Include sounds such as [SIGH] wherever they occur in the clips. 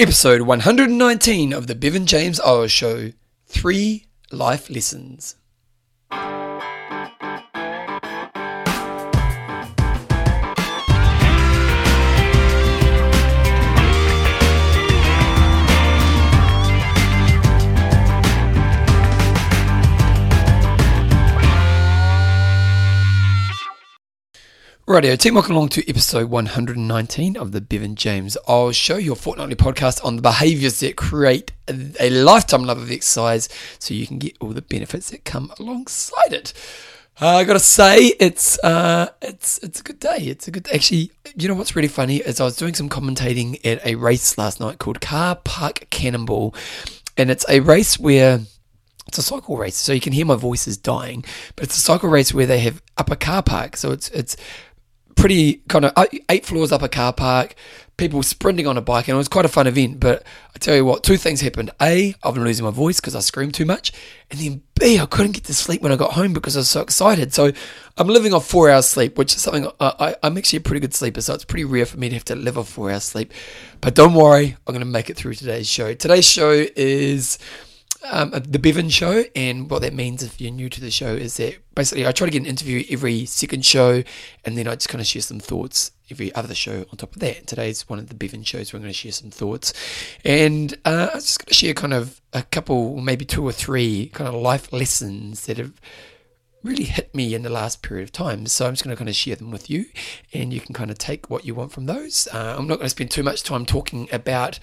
Episode 119 of the Bevan James Eyles Show Three Life Lessons. Radio team, welcome along to episode 119 of the Bevan James Eyles Show, your fortnightly podcast on the behaviours that create a, lifetime love of exercise so you can get all the benefits that come alongside it. Uh, I gotta say, it's uh, it's it's a good day. It's a good day. Actually, you know what's really funny is I was doing some commentating at a race last night called Car Park Cannonball, and it's a race where it's a cycle race, so you can hear my voice is dying. But it's a cycle race where they have up a car park, so it's it's pretty kind of eight floors up a car park, people sprinting on a bike, and it was quite a fun event. But I tell you what, two things happened. A, I've been losing my voice because I screamed too much. And then B, I couldn't get to sleep when I got home because I was so excited. So I'm living off four hours sleep, which is something I, I, am actually a pretty good sleeper. So it's pretty rare for me to have to live off four hours sleep. But don't worry, I'm going to make it through today's show. Today's show is um, the Bevan Show, and what that means if you're new to the show is that basically I try to get an interview every second show, and then I just kind of share some thoughts every other show on top of that. Today's one of the Bevan shows where I'm going to share some thoughts, and uh, I'm just going to share kind of a couple, maybe two or three kind of life lessons that have really hit me in the last period of time. So I'm just going to kind of share them with you, and you can kind of take what you want from those. Uh, I'm not going to spend too much time talking about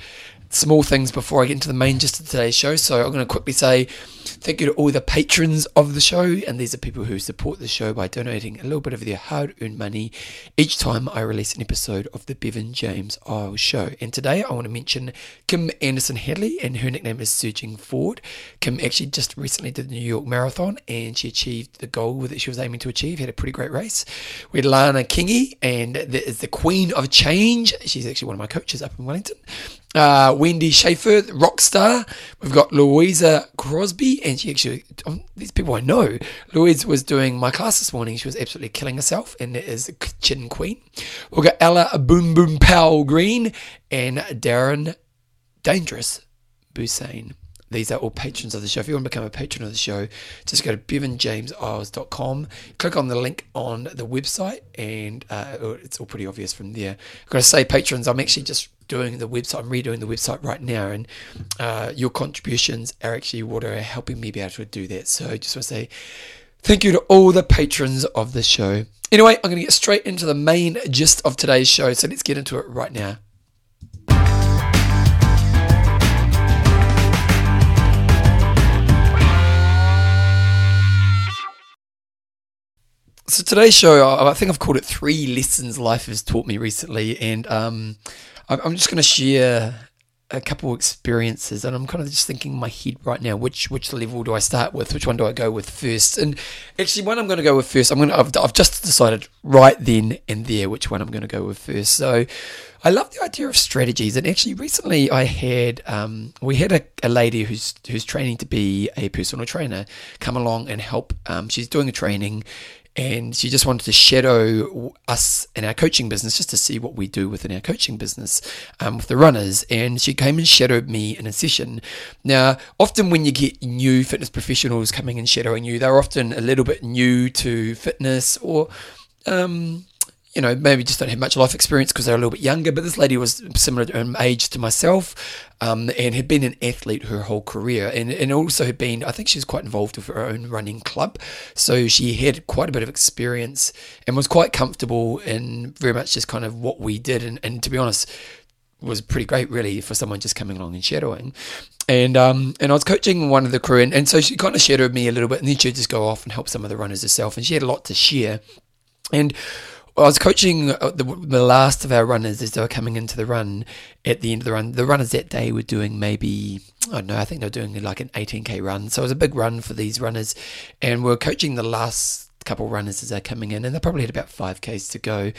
small things before I get into the main gist of today's show. So I'm going to quickly say thank you to all the patrons of the show, and these are people who support the show by donating a little bit of their hard-earned money each time I release an episode of the Bevan James Eyles Show. And today I want to mention Kim Anderson Hadley, and her nickname is Surging Forward. Kim actually just recently did the New York Marathon, and she achieved the goal that she was aiming to achieve. Had a pretty great race. We had Lana Kingy, and is the Queen of Change. She's actually one of my coaches up in Wellington uh, Wendy Schaefer, rock star. We've got Louisa Crosby, and she actually, um, these people I know. Louise was doing my class this morning. She was absolutely killing herself, and it is Kitchen Queen. We've got Ella Boom Boom Powell Green and Darren Dangerous Busain. These are all patrons of the show. If you want to become a patron of the show, just go to bevanjameseyles.com, click on the link on the website, and uh, it's all pretty obvious from there. I've got to say, patrons, I'm actually just doing the website, I'm redoing the website right now, and uh, your contributions are actually what are helping me be able to do that. So just want to say thank you to all the patrons of the show. Anyway, I'm going to get straight into the main gist of today's show, so let's get into it right now. So today's show, I think I've called it three lessons life has taught me recently, and um, I'm just going to share a couple experiences, and I'm kind of just thinking in my head right now, which which level do I start with? Which one do I go with first? And actually, one I'm going to go with first, I'm going to, I've, I've just decided right then and there which one I'm going to go with first. So, I love the idea of strategies, and actually, recently I had um, we had a, a, lady who's who's training to be a personal trainer come along and help. Um, she's doing a training, and she just wanted to shadow us in our coaching business just to see what we do within our coaching business um, with the runners. And she came and shadowed me in a session. Now, often when you get new fitness professionals coming and shadowing you, they're often a little bit new to fitness or um, you know, maybe just don't have much life experience because they're a little bit younger. But this lady was similar in age to myself um, and had been an athlete her whole career and, and also had been, I think she was quite involved with her own running club. So she had quite a bit of experience and was quite comfortable in very much just kind of what we did. And, and to be honest, was pretty great really for someone just coming along and shadowing. And um and I was coaching one of the crew and, and so she kind of shadowed me a little bit and then she'd just go off and help some of the runners herself and she had a lot to share. And I was coaching uh, the, the last of our runners as they were coming into the run at the end of the run. The runners that day were doing maybe, I don't know, I think they were doing like an 18k run. So it was a big run for these runners. And we are coaching the last couple runners as they're coming in, and they probably had about 5k's to go.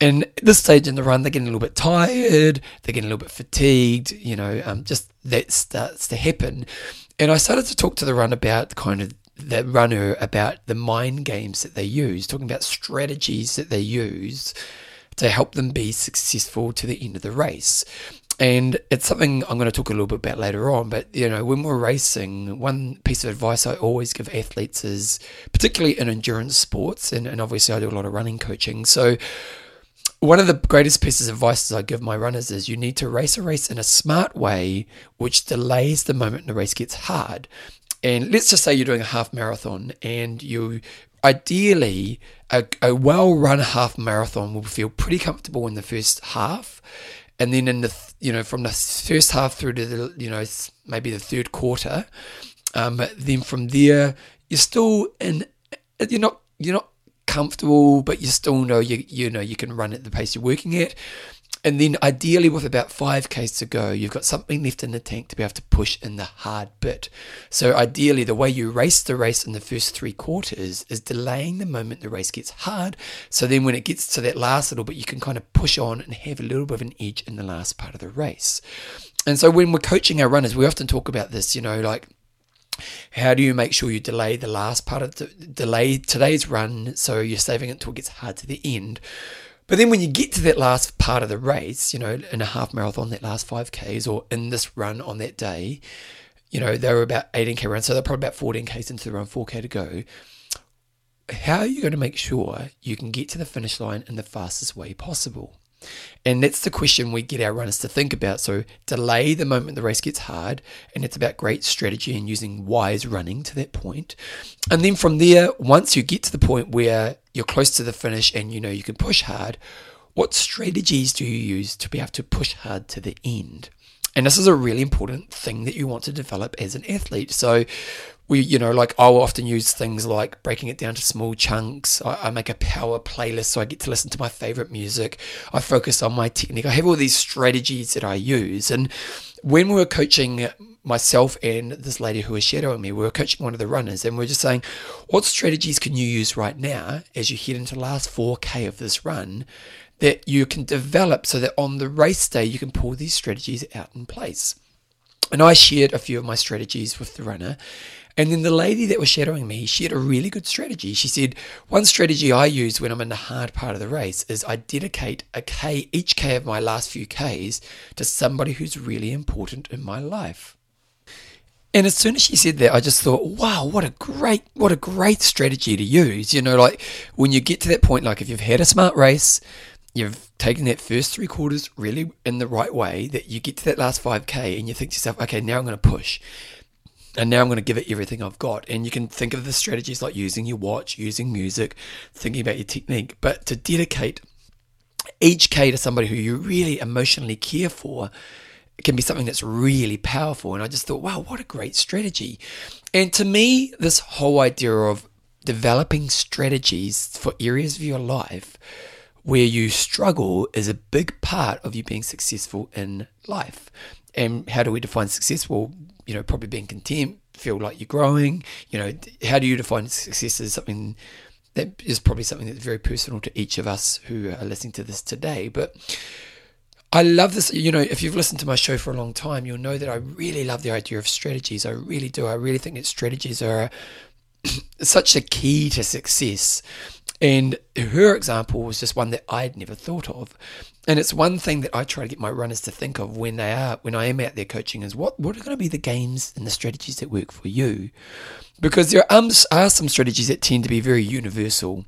And at this stage in the run, they're getting a little bit tired, they're getting a little bit fatigued, you know, um, just that starts to happen. And I started to talk to the run about kind of the runner about the mind games that they use, talking about strategies that they use to help them be successful to the end of the race. and it's something I'm going to talk a little bit about later on. But you know, when we're racing, one piece of advice I always give athletes is, particularly in endurance sports, and, and obviously I do a lot of running coaching. So one of the greatest pieces of advice I give my runners is you need to race a race in a smart way, which delays the moment the race gets hard. And let's just say you're doing a half marathon and you ideally a, a well run half marathon will feel pretty comfortable in the first half and then in the you know from the first half through to the you know maybe the third quarter, um, then from there you're still in you're not you're not comfortable, but you still know you you know you can run at the pace you're working at. And then ideally, with about 5Ks to go, you've got something left in the tank to be able to push in the hard bit. So, ideally, the way you race the race in the first three quarters is delaying the moment the race gets hard. So, then when it gets to that last little bit, you can kind of push on and have a little bit of an edge in the last part of the race. And so, when we're coaching our runners, we often talk about this, you know, like, how do you make sure you delay the last part of the delay today's run so you're saving it until it gets hard to the end? But then when you get to that last part of the race, you know, in a half marathon, that last 5Ks, or in this run on that day, you know, they were about 18K runs, so they're probably about 14Ks into the run, 4K to go. How are you going to make sure you can get to the finish line in the fastest way possible? And that's the question we get our runners to think about. So delay the moment the race gets hard, and it's about great strategy and using wise running to that point. And then from there, once you get to the point where you're close to the finish and you know you can push hard, what strategies do you use to be able to push hard to the end? And this is a really important thing that you want to develop as an athlete. So we, you know, like I'll often use things like breaking it down to small chunks. I, I, make a power playlist so I get to listen to my favorite music. I focus on my technique. I have all these strategies that I use. And when we were coaching myself and this lady who was shadowing me, we were coaching one of the runners and we are just saying, what strategies can you use right now as you head into the last 4K of this run that you can develop so that on the race day you can pull these strategies out in place? And I shared a few of my strategies with the runner. And then the lady that was shadowing me, she had a really good strategy. She said, One strategy I use when I'm in the hard part of the race is I dedicate a K, each K of my last few Ks to somebody who's really important in my life. And as soon as she said that, I just thought, wow, what a great, what a great strategy to use. You know, like when you get to that point, like if you've had a smart race, you've taken that first three quarters really in the right way, that you get to that last 5K and you think to yourself, okay, now I'm going to push and now I'm going to give it everything I've got. And you can think of the strategies like using your watch, using music, thinking about your technique, but to dedicate each K to somebody who you really emotionally care for can be something that's really powerful. And I just thought, wow, what a great strategy. And to me, this whole idea of developing strategies for areas of your life where you struggle is a big part of you being successful in life. And how do we define success? You know, probably being content, feel like you're growing. You know, how do you define success as something that is probably something that's very personal to each of us who are listening to this today. But I love this. You know, if you've listened to my show for a long time, you'll know that I really love the idea of strategies. I really do. I really think that strategies are [CLEARS THROAT] such a key to success. And her example was just one that I'd never thought of. And it's one thing that I try to get my runners to think of when they are when I am out there coaching is what what are going to be the games and the strategies that work for you, because there are, are some strategies that tend to be very universal.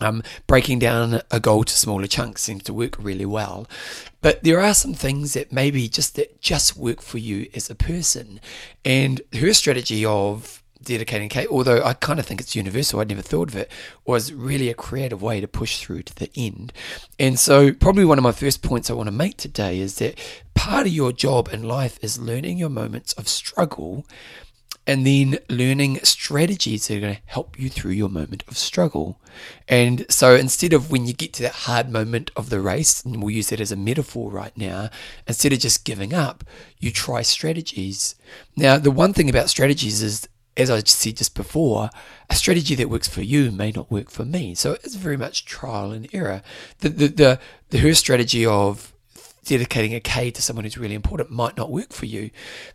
Um, breaking down a goal to smaller chunks seems to work really well, but there are some things that maybe just that just work for you as a person. And her strategy of dedicating Kate, although I kind of think it's universal, I'd never thought of it, was really a creative way to push through to the end. And so, probably one of my first points I want to make today is that part of your job in life is learning your moments of struggle and then learning strategies that are going to help you through your moment of struggle. And so instead of when you get to that hard moment of the race, and we'll use that as a metaphor right now, instead of just giving up, you try strategies. Now, the one thing about strategies is as I said just before, a strategy that works for you may not work for me. So it's very much trial and error. The the the, the her strategy of dedicating a K to someone who's really important might not work for you,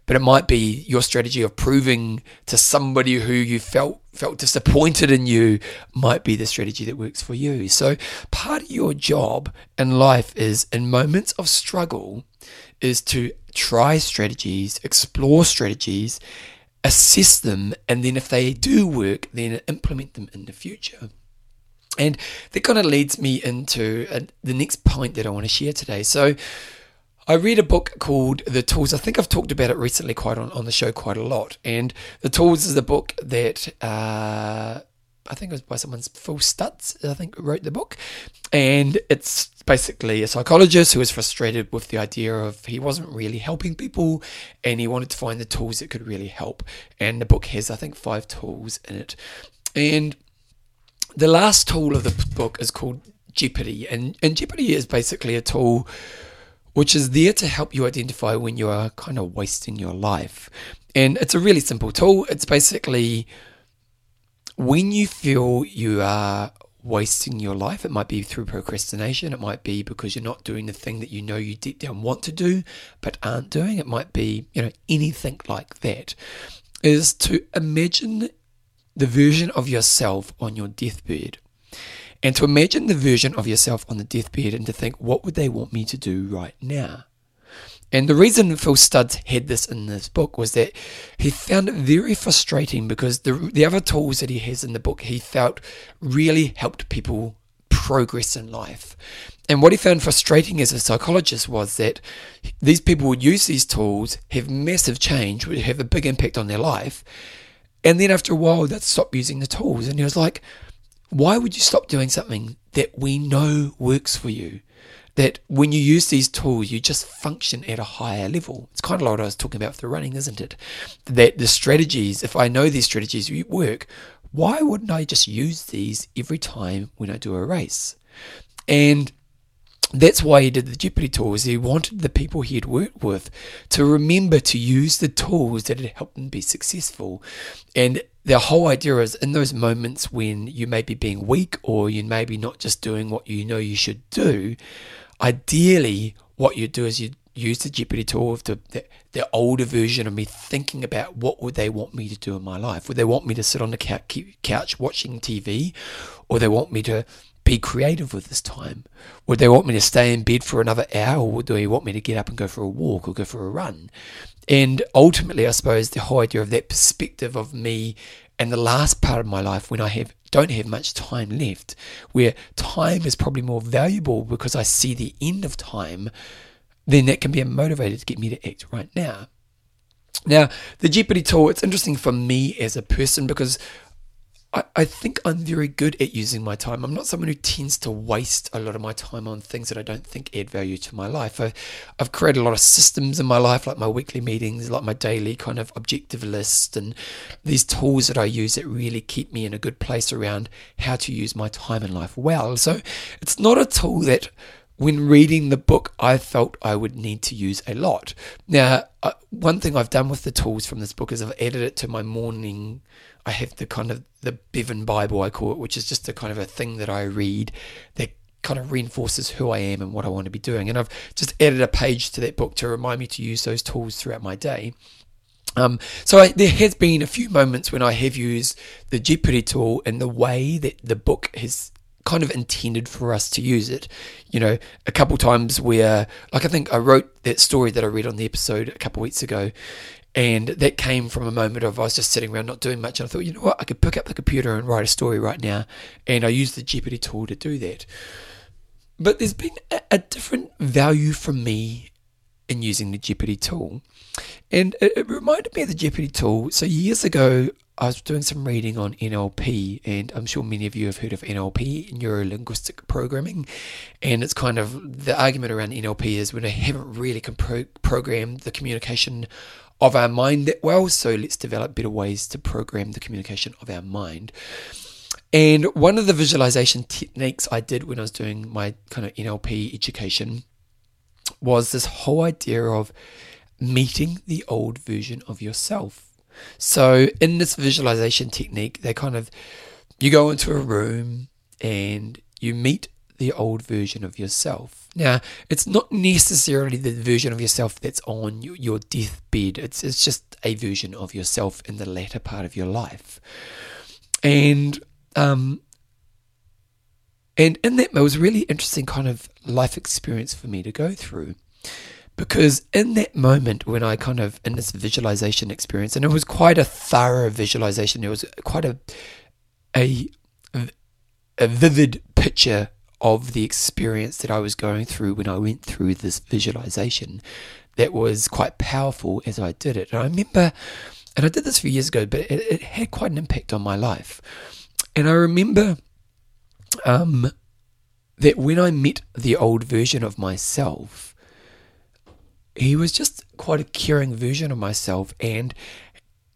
but it might be your strategy of proving to somebody who you felt felt disappointed in you might be the strategy that works for you. So part of your job in life is in moments of struggle is to try strategies, explore strategies, assess them, and then if they do work, then implement them in the future. And that kind of leads me into uh, the next point that I want to share today. So, I read a book called The Tools. I think I've talked about it recently quite on, on the show quite a lot. And The Tools is a book that uh, I think it was by someone's Phil Stutz, I think, wrote the book. And it's basically a psychologist who was frustrated with the idea of he wasn't really helping people and he wanted to find the tools that could really help. And the book has, I think, five tools in it. And the last tool of the book is called Jeopardy. And, and Jeopardy is basically a tool which is there to help you identify when you are kind of wasting your life. And it's a really simple tool. It's basically when you feel you are wasting your life, it might be through procrastination, it might be because you're not doing the thing that you know you deep down want to do but aren't doing, it might be, you know, anything like that, is to imagine the version of yourself on your deathbed and to imagine the version of yourself on the deathbed and to think, what would they want me to do right now? And the reason Phil Stutz had this in this book was that he found it very frustrating because the, the other tools that he has in the book he felt really helped people progress in life. And what he found frustrating as a psychologist was that these people would use these tools, have massive change, would have a big impact on their life, and then after a while they'd stop using the tools. And he was like, why would you stop doing something that we know works for you? That when you use these tools, you just function at a higher level. It's kind of like what I was talking about for running, isn't it? That the strategies, if I know these strategies work, why wouldn't I just use these every time when I do a race? And that's why he did the Jeopardy tools. He wanted the people he had worked with to remember to use the tools that had helped them be successful. And the whole idea is in those moments when you may be being weak or you may be not just doing what you know you should do, ideally what you do is you use the Jeopardy tool of the, the, the older version of me thinking about what would they want me to do in my life. Would they want me to sit on the couch watching TV or they want me to be creative with this time? Would they want me to stay in bed for another hour, or would they want me to get up and go for a walk or go for a run? And ultimately, I suppose the whole idea of that perspective of me and the last part of my life when I have don't have much time left, where time is probably more valuable because I see the end of time, then that can be a motivator to get me to act right now. Now, the Jeopardy tool, it's interesting for me as a person because I, I think I'm very good at using my time. I'm not someone who tends to waste a lot of my time on things that I don't think add value to my life. I, I've created a lot of systems in my life, like my weekly meetings, like my daily kind of objective list, and these tools that I use that really keep me in a good place around how to use my time in life well. So it's not a tool that when reading the book, I felt I would need to use a lot. Now, uh, one thing I've done with the tools from this book is I've added it to my morning I have the kind of the Bevan Bible, I call it, which is just a kind of a thing that I read that kind of reinforces who I am and what I want to be doing. And I've just added a page to that book to remind me to use those tools throughout my day. Um, so I, there has been a few moments when I have used the Jeopardy tool in the way that the book has kind of intended for us to use it. You know, a couple times where, like, I think I wrote that story that I read on the episode a couple weeks ago, and that came from a moment of I was just sitting around not doing much. And I thought, you know what, I could pick up the computer and write a story right now. And I used the Jeopardy tool to do that. But there's been a, a different value for me in using the Jeopardy tool. And it, it reminded me of the Jeopardy tool. So years ago, I was doing some reading on NLP, and I'm sure many of you have heard of NLP, neuro linguistic programming. And it's kind of the argument around NLP is when I haven't really programmed the communication of our mind that well. So let's develop better ways to program the communication of our mind. And one of the visualization techniques I did when I was doing my kind of NLP education was this whole idea of meeting the old version of yourself. So in this visualization technique, they kind of you go into a room and you meet the old version of yourself. Now, it's not necessarily the version of yourself that's on your deathbed. It's it's just a version of yourself in the latter part of your life, and um, and in that it was a really interesting kind of life experience for me to go through, because in that moment when I kind of in this visualization experience, and it was quite a thorough visualization, it was quite a a a vivid picture of the experience that I was going through when I went through this visualization that was quite powerful as I did it. And I remember, and I did this a few years ago, but it, it had quite an impact on my life. And I remember um, that when I met the old version of myself, he was just quite a caring version of myself, and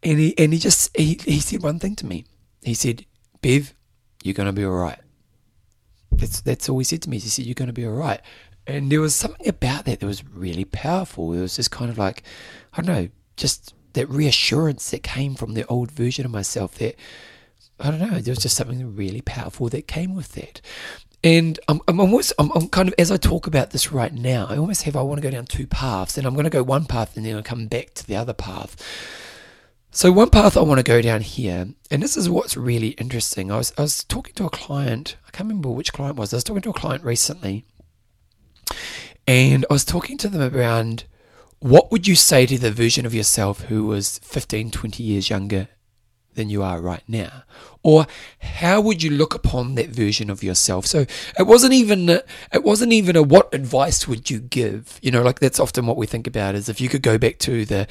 and he and he just he, he said one thing to me. He said, "Bev, you're gonna be all right." That's that's all he said to me. He said, "You're gonna be all right." And there was something about that that was really powerful. It was just kind of like, I don't know, just that reassurance that came from the old version of myself that I don't know, there was just something really powerful that came with that. And I'm, I'm almost, I'm, I'm, kind of, as I talk about this right now, I almost have, I want to go down two paths, and I'm going to go one path and then I'll come back to the other path. So, one path I want to go down here, and this is what's really interesting. I was, I was talking to a client, I can't remember which client was, I was talking to a client recently, and I was talking to them around what would you say to the version of yourself who was 15, 20 years younger than you are right now? Or how would you look upon that version of yourself? So it wasn't even it wasn't even a what advice would you give? You know, like that's often what we think about is if you could go back to the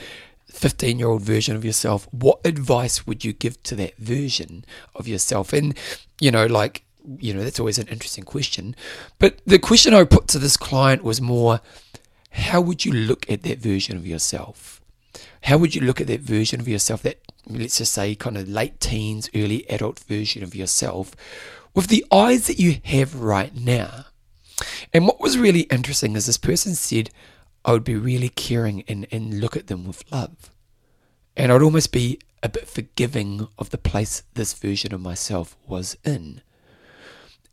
15 year old version of yourself, what advice would you give to that version of yourself? And, you know, like, you know, that's always an interesting question. But the question I put to this client was more, how would you look at that version of yourself? How would you look at that version of yourself, that let's just say kind of late teens, early adult version of yourself, with the eyes that you have right now? And what was really interesting is this person said, I would be really caring and, and look at them with love. And I'd almost be a bit forgiving of the place this version of myself was in.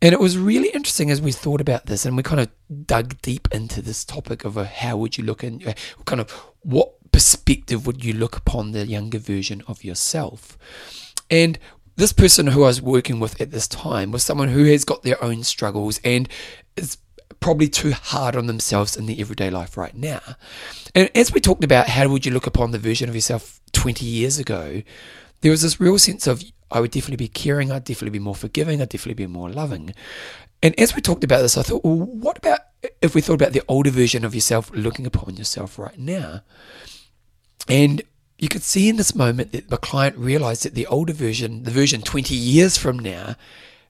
And it was really interesting as we thought about this and we kind of dug deep into this topic of a, how would you look and uh, kind of what perspective would you look upon the younger version of yourself? And this person who I was working with at this time was someone who has got their own struggles and is probably too hard on themselves in their everyday life right now. And as we talked about how would you look upon the version of yourself 20 years ago, there was this real sense of I would definitely be caring, I'd definitely be more forgiving, I'd definitely be more loving. And as we talked about this, I thought, well, what about if we thought about the older version of yourself looking upon yourself right now? And you could see in this moment that the client realized that the older version, the version 20 years from now,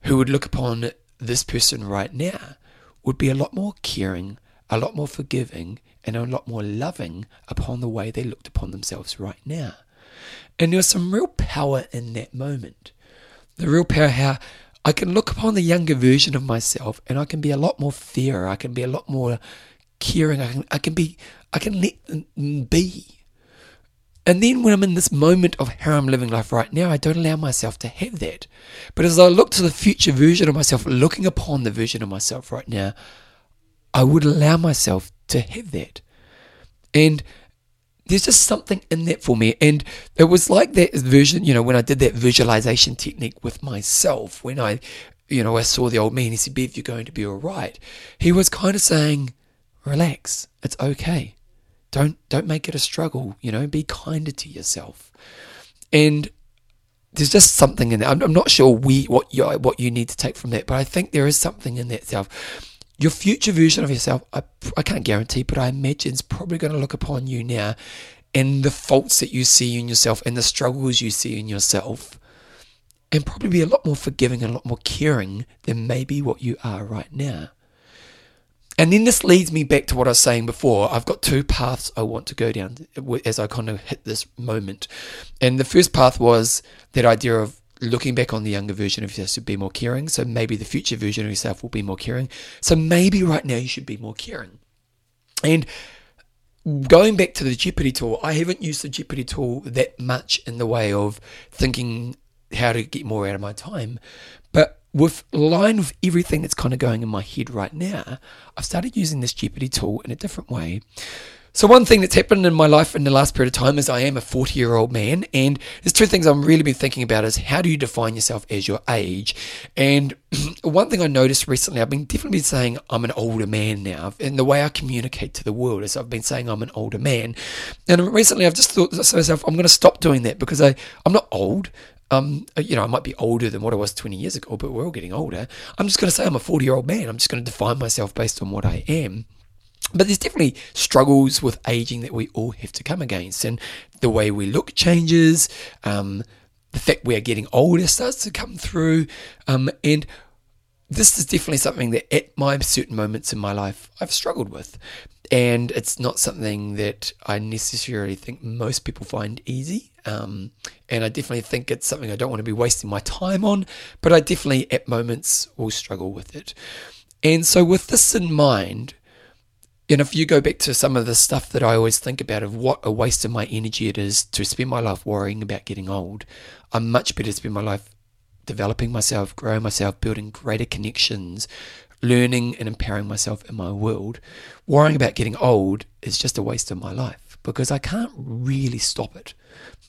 who would look upon this person right now, would be a lot more caring, a lot more forgiving, and a lot more loving upon the way they looked upon themselves right now. And there was some real power in that moment. The real power how I can look upon the younger version of myself and I can be a lot more fairer, I can be a lot more caring, I can I can be I can let them be. And then when I'm in this moment of how I'm living life right now, I don't allow myself to have that. But as I look to the future version of myself, looking upon the version of myself right now, I would allow myself to have that. And there's just something in that for me. And it was like that version, you know, when I did that visualization technique with myself, when I, you know, I saw the old man, he said, Bev, you're going to be all right. He was kind of saying, relax, it's okay. Don't don't make it a struggle. You know, be kinder to yourself. And there's just something in that. I'm, I'm not sure we what you what you need to take from that, but I think there is something in that self. Your future version of yourself, I, I can't guarantee, but I imagine is probably going to look upon you now and the faults that you see in yourself and the struggles you see in yourself and probably be a lot more forgiving and a lot more caring than maybe what you are right now. And then this leads me back to what I was saying before. I've got two paths I want to go down as I kind of hit this moment. And the first path was that idea of looking back on the younger version of yourself to be more caring. So maybe the future version of yourself will be more caring. So maybe right now you should be more caring. And going back to the Jeopardy tool, I haven't used the Jeopardy tool that much in the way of thinking how to get more out of my time. But with line with everything that's kind of going in my head right now, I've started using this Jeopardy tool in a different way. So, one thing that's happened in my life in the last period of time is I am a 40 year old man. And there's two things I'm really been thinking about is how do you define yourself as your age? And [CLEARS THROAT] one thing I noticed recently, I've been definitely been saying I'm an older man now. And the way I communicate to the world is I've been saying I'm an older man. And recently I've just thought to myself, I'm going to stop doing that because I, I'm not old. Um, you know, I might be older than what I was 20 years ago, but we're all getting older. I'm just going to say I'm a 40 year old man. I'm just going to define myself based on what I am. But there's definitely struggles with aging that we all have to come against, and the way we look changes. Um, the fact we are getting older starts to come through, um, and this is definitely something that at my certain moments in my life I've struggled with. And it's not something that I necessarily think most people find easy. Um, and I definitely think it's something I don't want to be wasting my time on, but I definitely at moments will struggle with it. And so, with this in mind, and if you go back to some of the stuff that I always think about of what a waste of my energy it is to spend my life worrying about getting old, I'm much better to spend my life developing myself, growing myself, building greater connections, learning and empowering myself in my world. Worrying about getting old is just a waste of my life because I can't really stop it.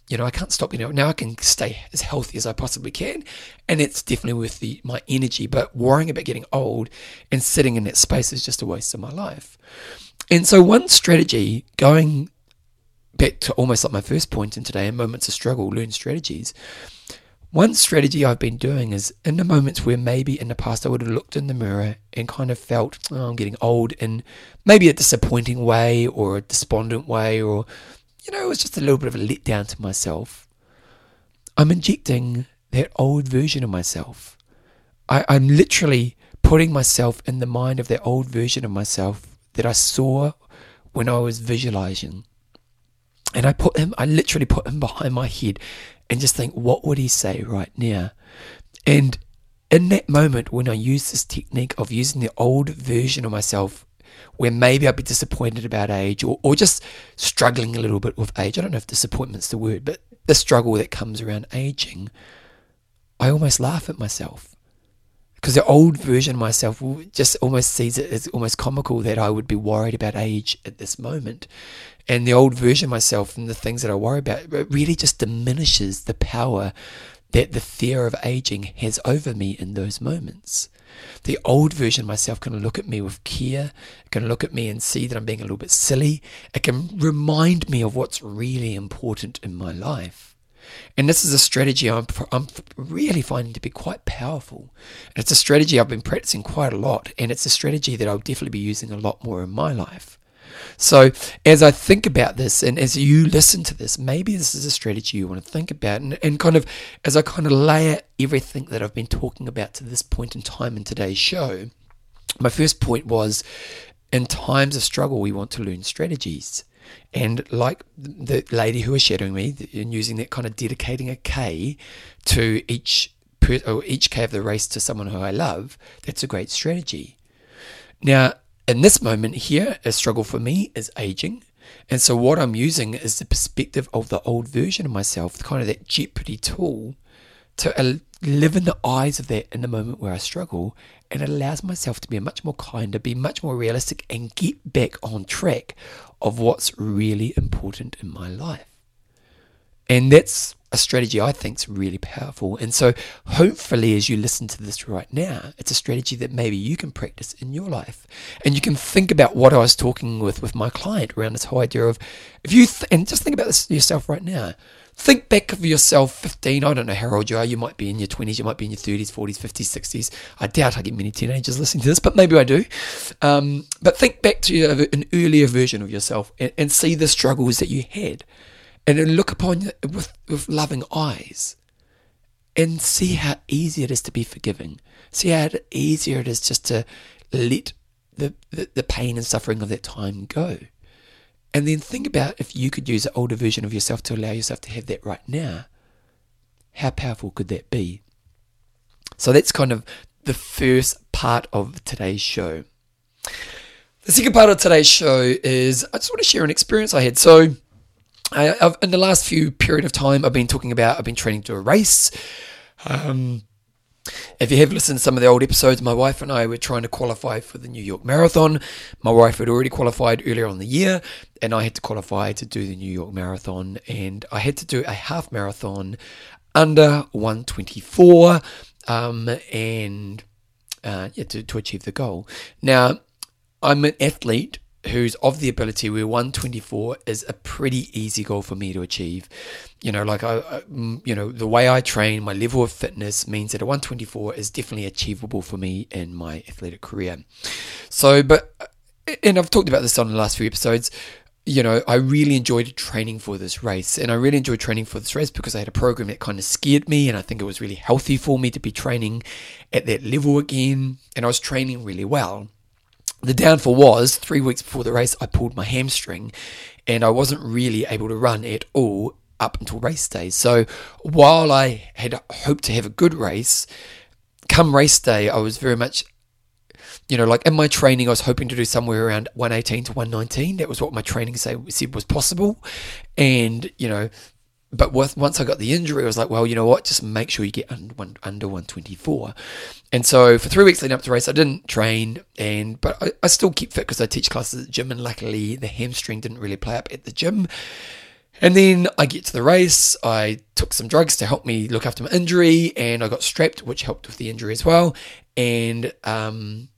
You know, I can't stop. You know, now I can stay as healthy as I possibly can, and it's definitely worth the my energy. But worrying about getting old and sitting in that space is just a waste of my life. And so, one strategy going back to almost like my first point in today, in moments of struggle, learn strategies. One strategy I've been doing is in the moments where maybe in the past I would have looked in the mirror and kind of felt, oh, I'm getting old in maybe a disappointing way or a despondent way, or, you know, it was just a little bit of a letdown to myself. I'm injecting that old version of myself. I, I'm literally putting myself in the mind of that old version of myself that I saw when I was visualizing. And I put him, I literally put him behind my head and just think, what would he say right now? And in that moment, when I use this technique of using the old version of myself, where maybe I'd be disappointed about age or, or just struggling a little bit with age, I don't know if disappointment's the word, but the struggle that comes around aging, I almost laugh at myself. Because the old version of myself just almost sees it as almost comical that I would be worried about age at this moment and the old version of myself and the things that I worry about really just diminishes the power that the fear of aging has over me in those moments. The old version of myself can look at me with care, it can look at me and see that I'm being a little bit silly, it can remind me of what's really important in my life. And this is a strategy I'm, I'm really finding to be quite powerful. And it's a strategy I've been practicing quite a lot, and it's a strategy that I'll definitely be using a lot more in my life. So, as I think about this and as you listen to this, maybe this is a strategy you want to think about. And, and kind of as I kind of layer everything that I've been talking about to this point in time in today's show, my first point was in times of struggle, we want to learn strategies. And like the lady who was shadowing me, and using that kind of dedicating a K to each per, or each K of the race to someone who I love, that's a great strategy. Now, in this moment here, a struggle for me is aging. And so what I'm using is the perspective of the old version of myself, kind of that jeopardy tool to live in the eyes of that in the moment where I struggle. And it allows myself to be much more kinder, be much more realistic, and get back on track of what's really important in my life. And that's a strategy I think is really powerful. And so, hopefully, as you listen to this right now, it's a strategy that maybe you can practice in your life. And you can think about what I was talking with with my client around this whole idea of if you, th- and just think about this yourself right now. Think back of yourself 15, I don't know how old you are, you might be in your 20s, you might be in your 30s, 40s, 50s, 60s. I doubt I get many teenagers listening to this, but maybe I do. Um, but think back to an earlier version of yourself and, and see the struggles that you had and then look upon it with, with loving eyes and see how easy it is to be forgiving. See how easier it is just to let the, the, the pain and suffering of that time go. And then think about if you could use an older version of yourself to allow yourself to have that right now. How powerful could that be? So that's kind of the first part of today's show. The second part of today's show is I just want to share an experience I had. So I, in the last few period of time, I've been talking about I've been training to a race. Um, If you have listened to some of the old episodes, my wife and I were trying to qualify for the New York Marathon. My wife had already qualified earlier on the year, and I had to qualify to do the New York Marathon. And I had to do a half marathon under 124 um, and uh, yeah, to, to achieve the goal. Now, I'm an athlete who's of the ability where 124 is a pretty easy goal for me to achieve. You know, like I, I, you know, the way I train, my level of fitness means that a 124 is definitely achievable for me in my athletic career. So, but, and I've talked about this on the last few episodes. You know, I really enjoyed training for this race, and I really enjoyed training for this race because I had a program that kind of scared me, and I think it was really healthy for me to be training at that level again, and I was training really well. The downfall was three weeks before the race, I pulled my hamstring and I wasn't really able to run at all up until race day. So while I had hoped to have a good race, come race day, I was very much, you know, like in my training, I was hoping to do somewhere around 118 to 119. That was what my training say, said was possible. And, you know, but once I got the injury, I was like, well, you know what? Just make sure you get under, under 124. And so for three weeks leading up to the race, I didn't train, and but I, I still keep fit because I teach classes at the gym, and luckily the hamstring didn't really play up at the gym. And then I get to the race. I took some drugs to help me look after my injury, and I got strapped, which helped with the injury as well. And um,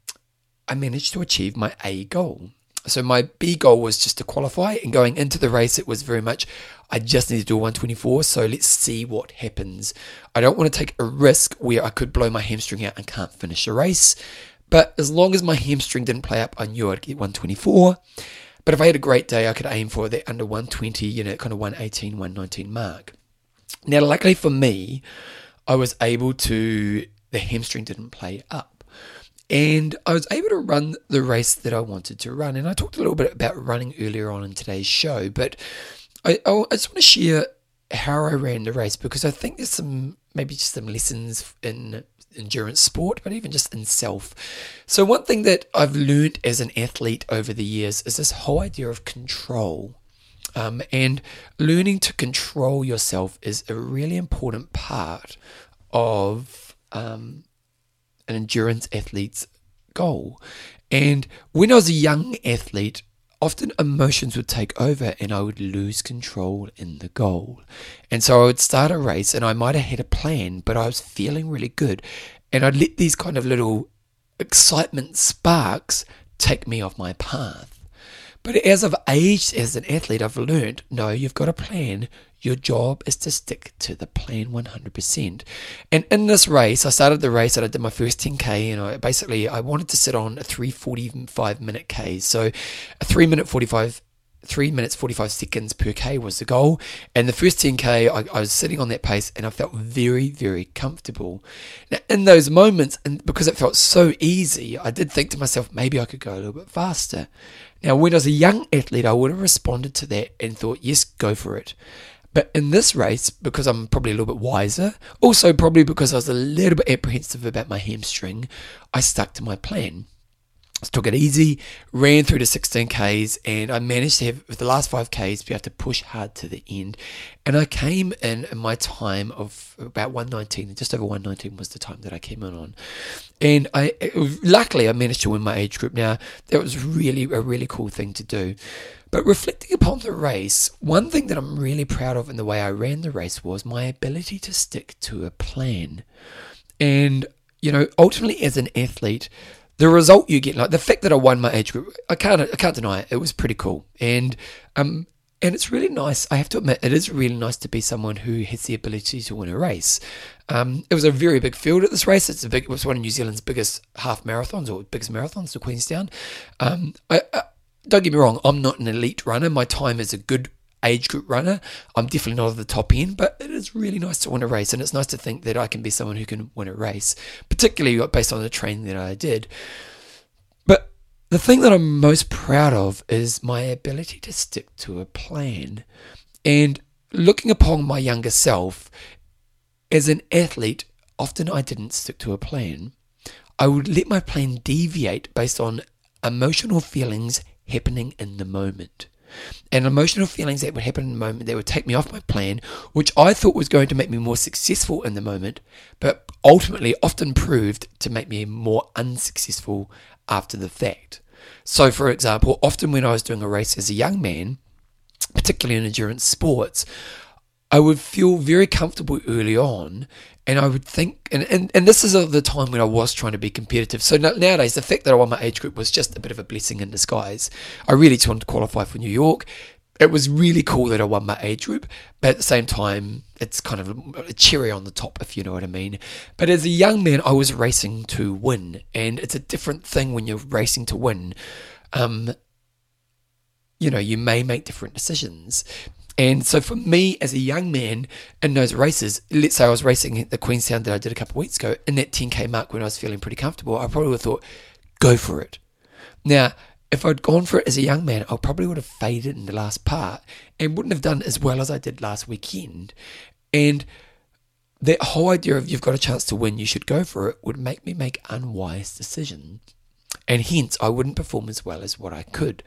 I managed to achieve my A goal. So my B goal was just to qualify, and going into the race, it was very much I just need to do a 124. So let's see what happens. I don't want to take a risk where I could blow my hamstring out and can't finish a race. But as long as my hamstring didn't play up, I knew I'd get 124. But if I had a great day, I could aim for that under 120, you know, kind of 118, 119 mark. Now, luckily for me, I was able to, the hamstring didn't play up and I was able to run the race that I wanted to run. And I talked a little bit about running earlier on in today's show, but I, I just want to share how I ran the race because I think there's some maybe just some lessons in endurance sport, but even just in self. So, one thing that I've learned as an athlete over the years is this whole idea of control. Um, and learning to control yourself is a really important part of um, an endurance athlete's goal. And when I was a young athlete, often emotions would take over and I would lose control in the goal. And so I would start a race and I might have had a plan, but I was feeling really good. And I'd let these kind of little excitement sparks take me off my path. But as I've aged as an athlete, I've learned no, you've got a plan. Your job is to stick to the plan 100%. And in this race, I started the race and I did my first 10k, and I basically I wanted to sit on a 3:45 minute k. So a three minute 45 three minutes 45 seconds per K was the goal. And the first 10K, I, I, was sitting on that pace and I felt very, very comfortable. Now, in those moments, and because it felt so easy, I did think to myself, maybe I could go a little bit faster. Now, when I was a young athlete, I would have responded to that and thought, yes, go for it. But in this race, because I'm probably a little bit wiser, also probably because I was a little bit apprehensive about my hamstring, I stuck to my plan. Took it easy, ran through the 16Ks, and I managed to have, with the last 5Ks, be able to push hard to the end. And I came in, in my time of about 119, just over 119 was the time that I came in on. And I luckily I managed to win my age group. Now, that was really a really cool thing to do. But reflecting upon the race, one thing that I'm really proud of in the way I ran the race was my ability to stick to a plan. And, you know, ultimately as an athlete, the result you get, like the fact that I won my age group, I can't, I can't deny it. It was pretty cool, and um, and it's really nice. I have to admit, it is really nice to be someone who has the ability to win a race. Um, it was a very big field at this race. It's a big, it was one of New Zealand's biggest half marathons or biggest marathons to Queenstown. Um, I, I, don't get me wrong, I'm not an elite runner. My time is a good age group runner. I'm definitely not at the top end, but it is really nice to win a race, and it's nice to think that I can be someone who can win a race, particularly based on the training that I did. But the thing that I'm most proud of is my ability to stick to a plan. And looking upon my younger self, as an athlete, often I didn't stick to a plan. I would let my plan deviate based on emotional feelings happening in the moment. And emotional feelings that would happen in the moment that would take me off my plan, which I thought was going to make me more successful in the moment, but ultimately often proved to make me more unsuccessful after the fact. So, for example, often when I was doing a race as a young man, particularly in endurance sports, I would feel very comfortable early on and I would think, and, and, and this is the time when I was trying to be competitive. So nowadays, the fact that I won my age group was just a bit of a blessing in disguise. I really just wanted to qualify for New York. It was really cool that I won my age group, but at the same time, it's kind of a cherry on the top, if you know what I mean. But as a young man, I was racing to win, and it's a different thing when you're racing to win. Um, you know, you may make different decisions. And so for me as a young man in those races, let's say I was racing at the Queenstown that I did a couple of weeks ago, in that 10k mark when I was feeling pretty comfortable, I probably would have thought, go for it. Now, if I'd gone for it as a young man, I probably would have faded in the last part and wouldn't have done as well as I did last weekend. And that whole idea of you've got a chance to win, you should go for it, would make me make unwise decisions. And hence, I wouldn't perform as well as what I could.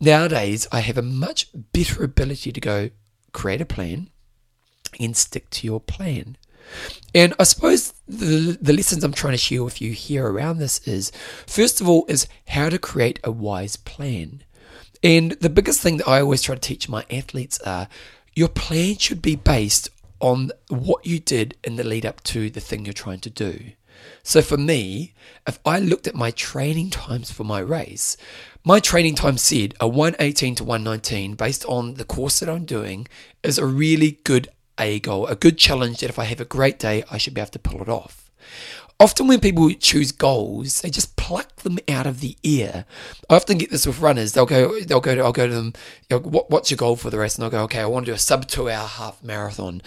Nowadays, I have a much better ability to go create a plan and stick to your plan. And I suppose the, the lessons I'm trying to share with you here around this is first of all, is how to create a wise plan. And the biggest thing that I always try to teach my athletes are your plan should be based on what you did in the lead up to the thing you're trying to do. So for me, if I looked at my training times for my race, my training time said a 118 to 119 based on the course that I'm doing is a really good A goal, a good challenge that if I have a great day, I should be able to pull it off. Often when people choose goals, they just pluck them out of the air. I often get this with runners. They'll go, they'll go, to, I'll go to them. You know, what, what's your goal for the race? And they'll go, okay, I want to do a sub two hour half marathon.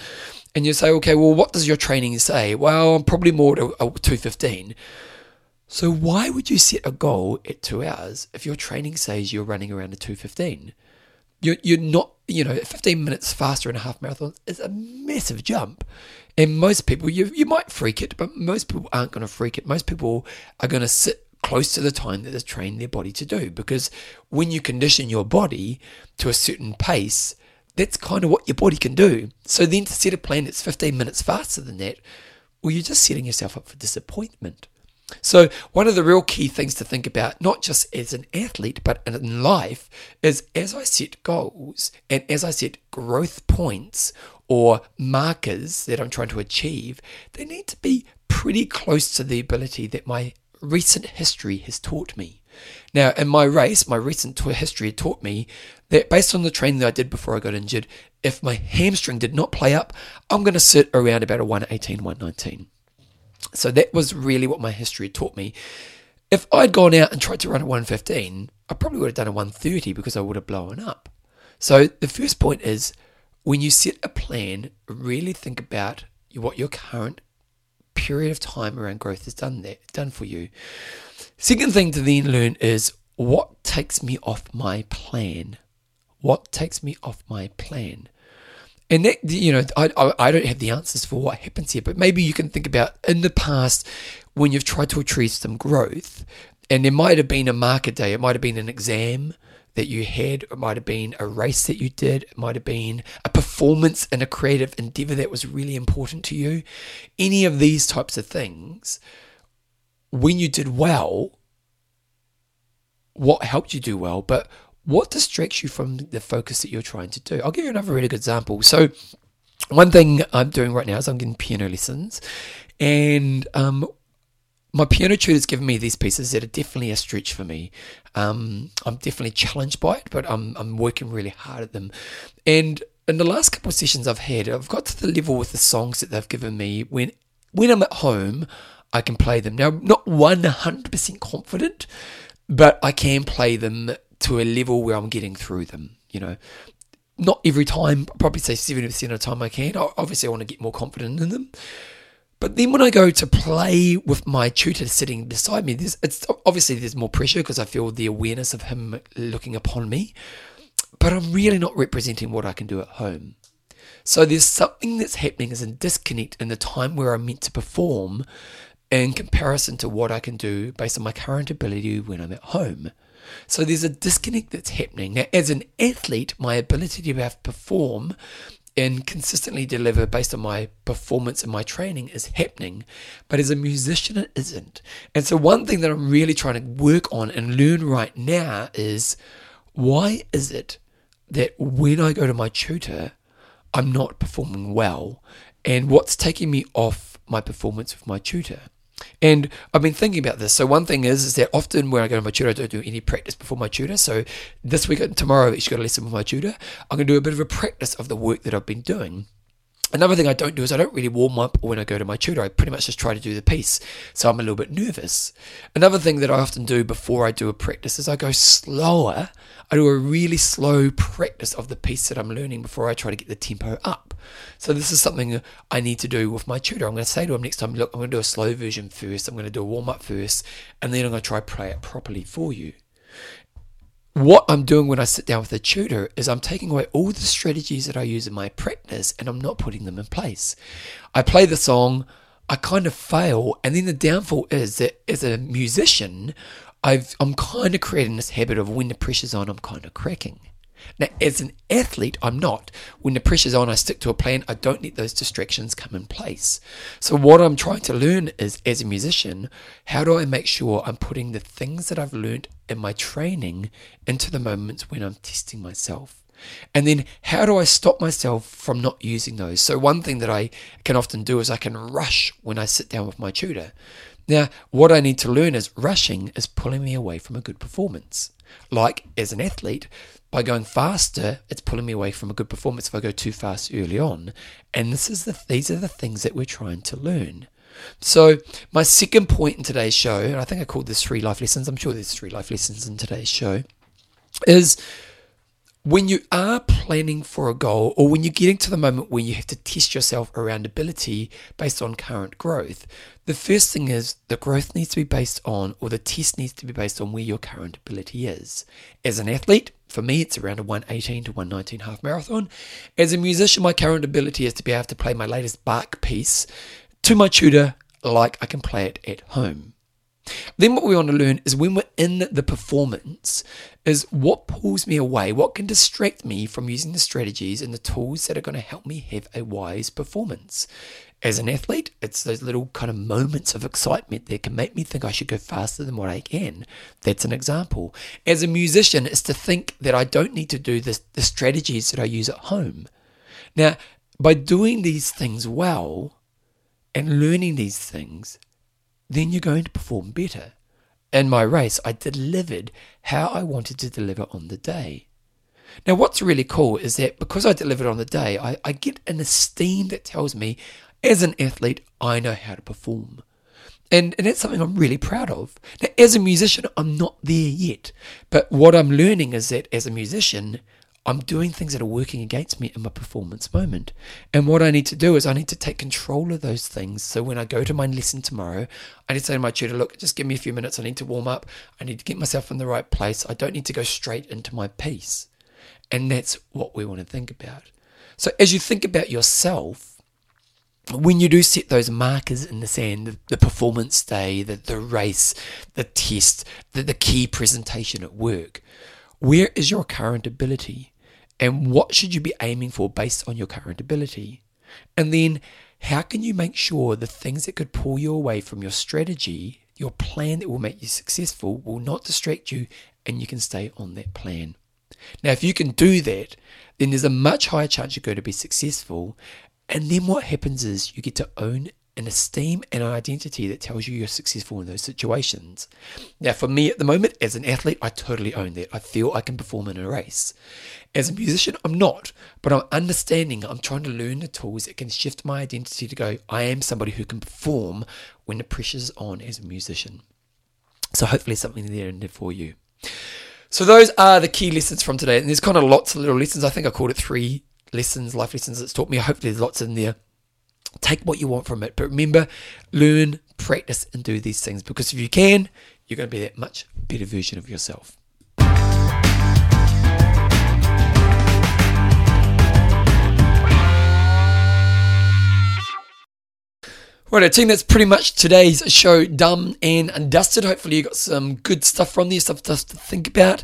And you say, okay, well, what does your training say? Well, I'm probably more to uh, a 215. So why would you set a goal at two hours if your training says you're running around a 215? You're, you're not, you know, 15 minutes faster in a half marathon is a massive jump. And most people, you, you might freak it, but most people aren't going to freak it. Most people are going to sit close to the time that they've trained their body to do. Because when you condition your body to a certain pace, that's kind of what your body can do. So then to set a plan that's 15 minutes faster than that, well, you're just setting yourself up for disappointment. So, one of the real key things to think about, not just as an athlete, but in life, is as I set goals and as I set growth points or markers that I'm trying to achieve, they need to be pretty close to the ability that my recent history has taught me. Now, in my race, my recent history taught me that based on the training that I did before I got injured, if my hamstring did not play up, I'm going to sit around about a 118, 119. So that was really what my history taught me. If I'd gone out and tried to run at 115, I probably would have done a 130 because I would have blown up. So the first point is when you set a plan, really think about what your current period of time around growth has done that done for you. Second thing to then learn is what takes me off my plan. What takes me off my plan? And that, you know, I, I don't have the answers for what happens here, but maybe you can think about in the past when you've tried to achieve some growth, and there might have been a market day, it might have been an exam that you had, it might have been a race that you did, it might have been a performance in a creative endeavor that was really important to you. Any of these types of things, when you did well, what helped you do well, but what distracts you from the focus that you're trying to do? I'll give you another really good example. So, one thing I'm doing right now is I'm getting piano lessons, and um, my piano tutor's given me these pieces that are definitely a stretch for me. Um, I'm definitely challenged by it, but I'm I'm working really hard at them. And in the last couple of sessions I've had, I've got to the level with the songs that they've given me when when I'm at home, I can play them. Now, not 100% confident, but I can play them to a level where I'm getting through them. You know, not every time, probably say 70% of the time I can. Obviously, I want to get more confident in them. But then when I go to play with my tutor sitting beside me, there's, it's obviously there's more pressure because I feel the awareness of him looking upon me. But I'm really not representing what I can do at home. So there's something that's happening as a disconnect in the time where I'm meant to perform in comparison to what I can do based on my current ability when I'm at home. So there's a disconnect that's happening. Now, as an athlete, my ability to have perform and consistently deliver based on my performance and my training is happening. But as a musician, it isn't. And so, one thing that I'm really trying to work on and learn right now is why is it that when I go to my tutor, I'm not performing well? And what's taking me off my performance with my tutor? And I've been thinking about this. So one thing is, is that often when I go to my tutor, I don't do any practice before my tutor. So this week and tomorrow, I've actually got a lesson with my tutor. I'm going to do a bit of a practice of the work that I've been doing. Another thing I don't do is I don't really warm up when I go to my tutor. I pretty much just try to do the piece. So I'm a little bit nervous. Another thing that I often do before I do a practice is I go slower. I do a really slow practice of the piece that I'm learning before I try to get the tempo up. So this is something I need to do with my tutor. I'm going to say to him next time, look, I'm going to do a slow version first. I'm going to do a warm up first, and then I'm going to try play it properly for you what I'm doing when I sit down with a tutor is I'm taking away all the strategies that I use in my practice and I'm not putting them in place. I play the song, I kind of fail, and then the downfall is that as a musician, I've, I'm kind of creating this habit of when the pressure's on, I'm kind of cracking. Now, as an athlete, I'm not. When the pressure's on, I stick to a plan. I don't let those distractions come in place. So, what I'm trying to learn is, as a musician, how do I make sure I'm putting the things that I've learned in my training into the moments when I'm testing myself? And then how do I stop myself from not using those? So, one thing that I can often do is I can rush when I sit down with my tutor. Now, what I need to learn is rushing is pulling me away from a good performance. Like as an athlete, by going faster, it's pulling me away from a good performance if I go too fast early on. And this is the these are the things that we're trying to learn. So my second point in today's show, and I think I called this three life lessons. I'm sure there's three life lessons in today's show, is when you are planning for a goal or when you're getting to the moment where you have to test yourself around ability based on current growth, the first thing is the growth needs to be based on, or the test needs to be based on where your current ability is. As an athlete, for me, it's around a 118 to 119 half marathon. As a musician, my current ability is to be able to play my latest Bach piece to my tutor like I can play it at home. Then what we want to learn is when we're in the performance, is what pulls me away, what can distract me from using the strategies and the tools that are going to help me have a wise performance. As an athlete, it's those little kind of moments of excitement that can make me think I should go faster than what I can. That's an example. As a musician, it's to think that I don't need to do this, the strategies that I use at home. Now, by doing these things well and learning these things, then you're going to perform better. In my race, I delivered how I wanted to deliver on the day. Now, what's really cool is that because I delivered on the day, I, I get an esteem that tells me, as an athlete, I know how to perform. And, and that's something I'm really proud of. Now, as a musician, I'm not there yet. But what I'm learning is that as a musician, I'm doing things that are working against me in my performance moment. And what I need to do is I need to take control of those things. So when I go to my lesson tomorrow, I need to say to my tutor, look, just give me a few minutes. I need to warm up. I need to get myself in the right place. I don't need to go straight into my piece. And that's what we want to think about. So as you think about yourself, when you do set those markers in the sand, the, the performance day, the, the race, the test, the, the key presentation at work, where is your current ability? And what should you be aiming for based on your current ability? And then how can you make sure the things that could pull you away from your strategy, your plan that will make you successful, will not distract you and you can stay on that plan? Now, if you can do that, then there's a much higher chance you're going to be successful. And then what happens is you get to own an esteem and an identity that tells you you're successful in those situations. Now, for me at the moment, as an athlete, I totally own that. I feel I can perform in a race. As a musician, I'm not, but I'm understanding, I'm trying to learn the tools that can shift my identity to go, I am somebody who can perform when the pressure's on as a musician. So, hopefully, something there in there for you. So, those are the key lessons from today. And there's kind of lots of little lessons. I think I called it three lessons, life lessons that's taught me. Hopefully, there's lots in there take what you want from it. But remember, learn, practice, and do these things because if you can, you're going to be that much better version of yourself. Right, our team, that's pretty much today's show done and dusted. Hopefully, you got some good stuff from there, stuff to think about.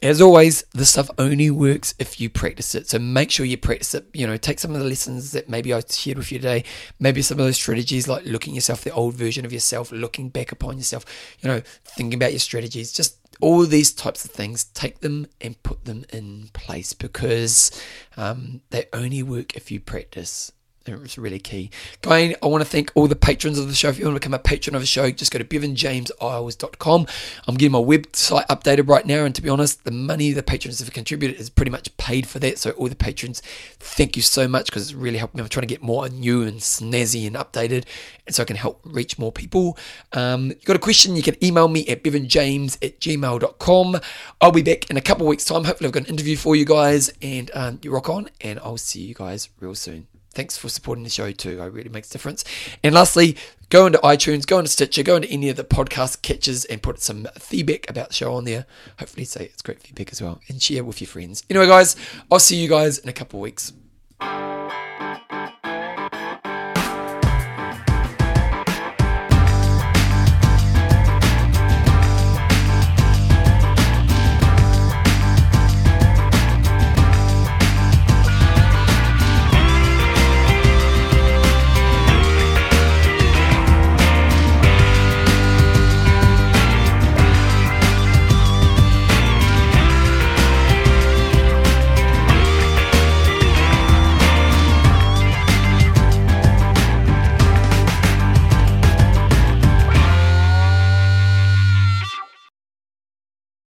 As always, this stuff only works if you practice it. So make sure you practice it. You know, take some of the lessons that maybe I shared with you today, maybe some of those strategies like looking yourself, the old version of yourself, looking back upon yourself, you know, thinking about your strategies, just all these types of things, take them and put them in place because um, they only work if you practice. It was really key. Going, I want to thank all the patrons of the show. If you want to become a patron of the show, just go to bevanjameseyles.com. I'm getting my website updated right now, and to be honest, the money the patrons have contributed is pretty much paid for that. So, all the patrons, thank you so much because it's really helped me. I'm trying to get more new and snazzy and updated, and so I can help reach more people. Um, you got a question, you can email me at bevanjames at gmail.com. I'll be back in a couple of weeks' time. Hopefully, I've got an interview for you guys, and um, you rock on, and I'll see you guys real soon thanks for supporting the show too. It really makes a difference. And lastly, go into iTunes, go into Stitcher, go into any of the podcast catches and put some feedback about the show on there. Hopefully, say it's great feedback as well and share with your friends. Anyway, guys, I'll see you guys in a couple of weeks.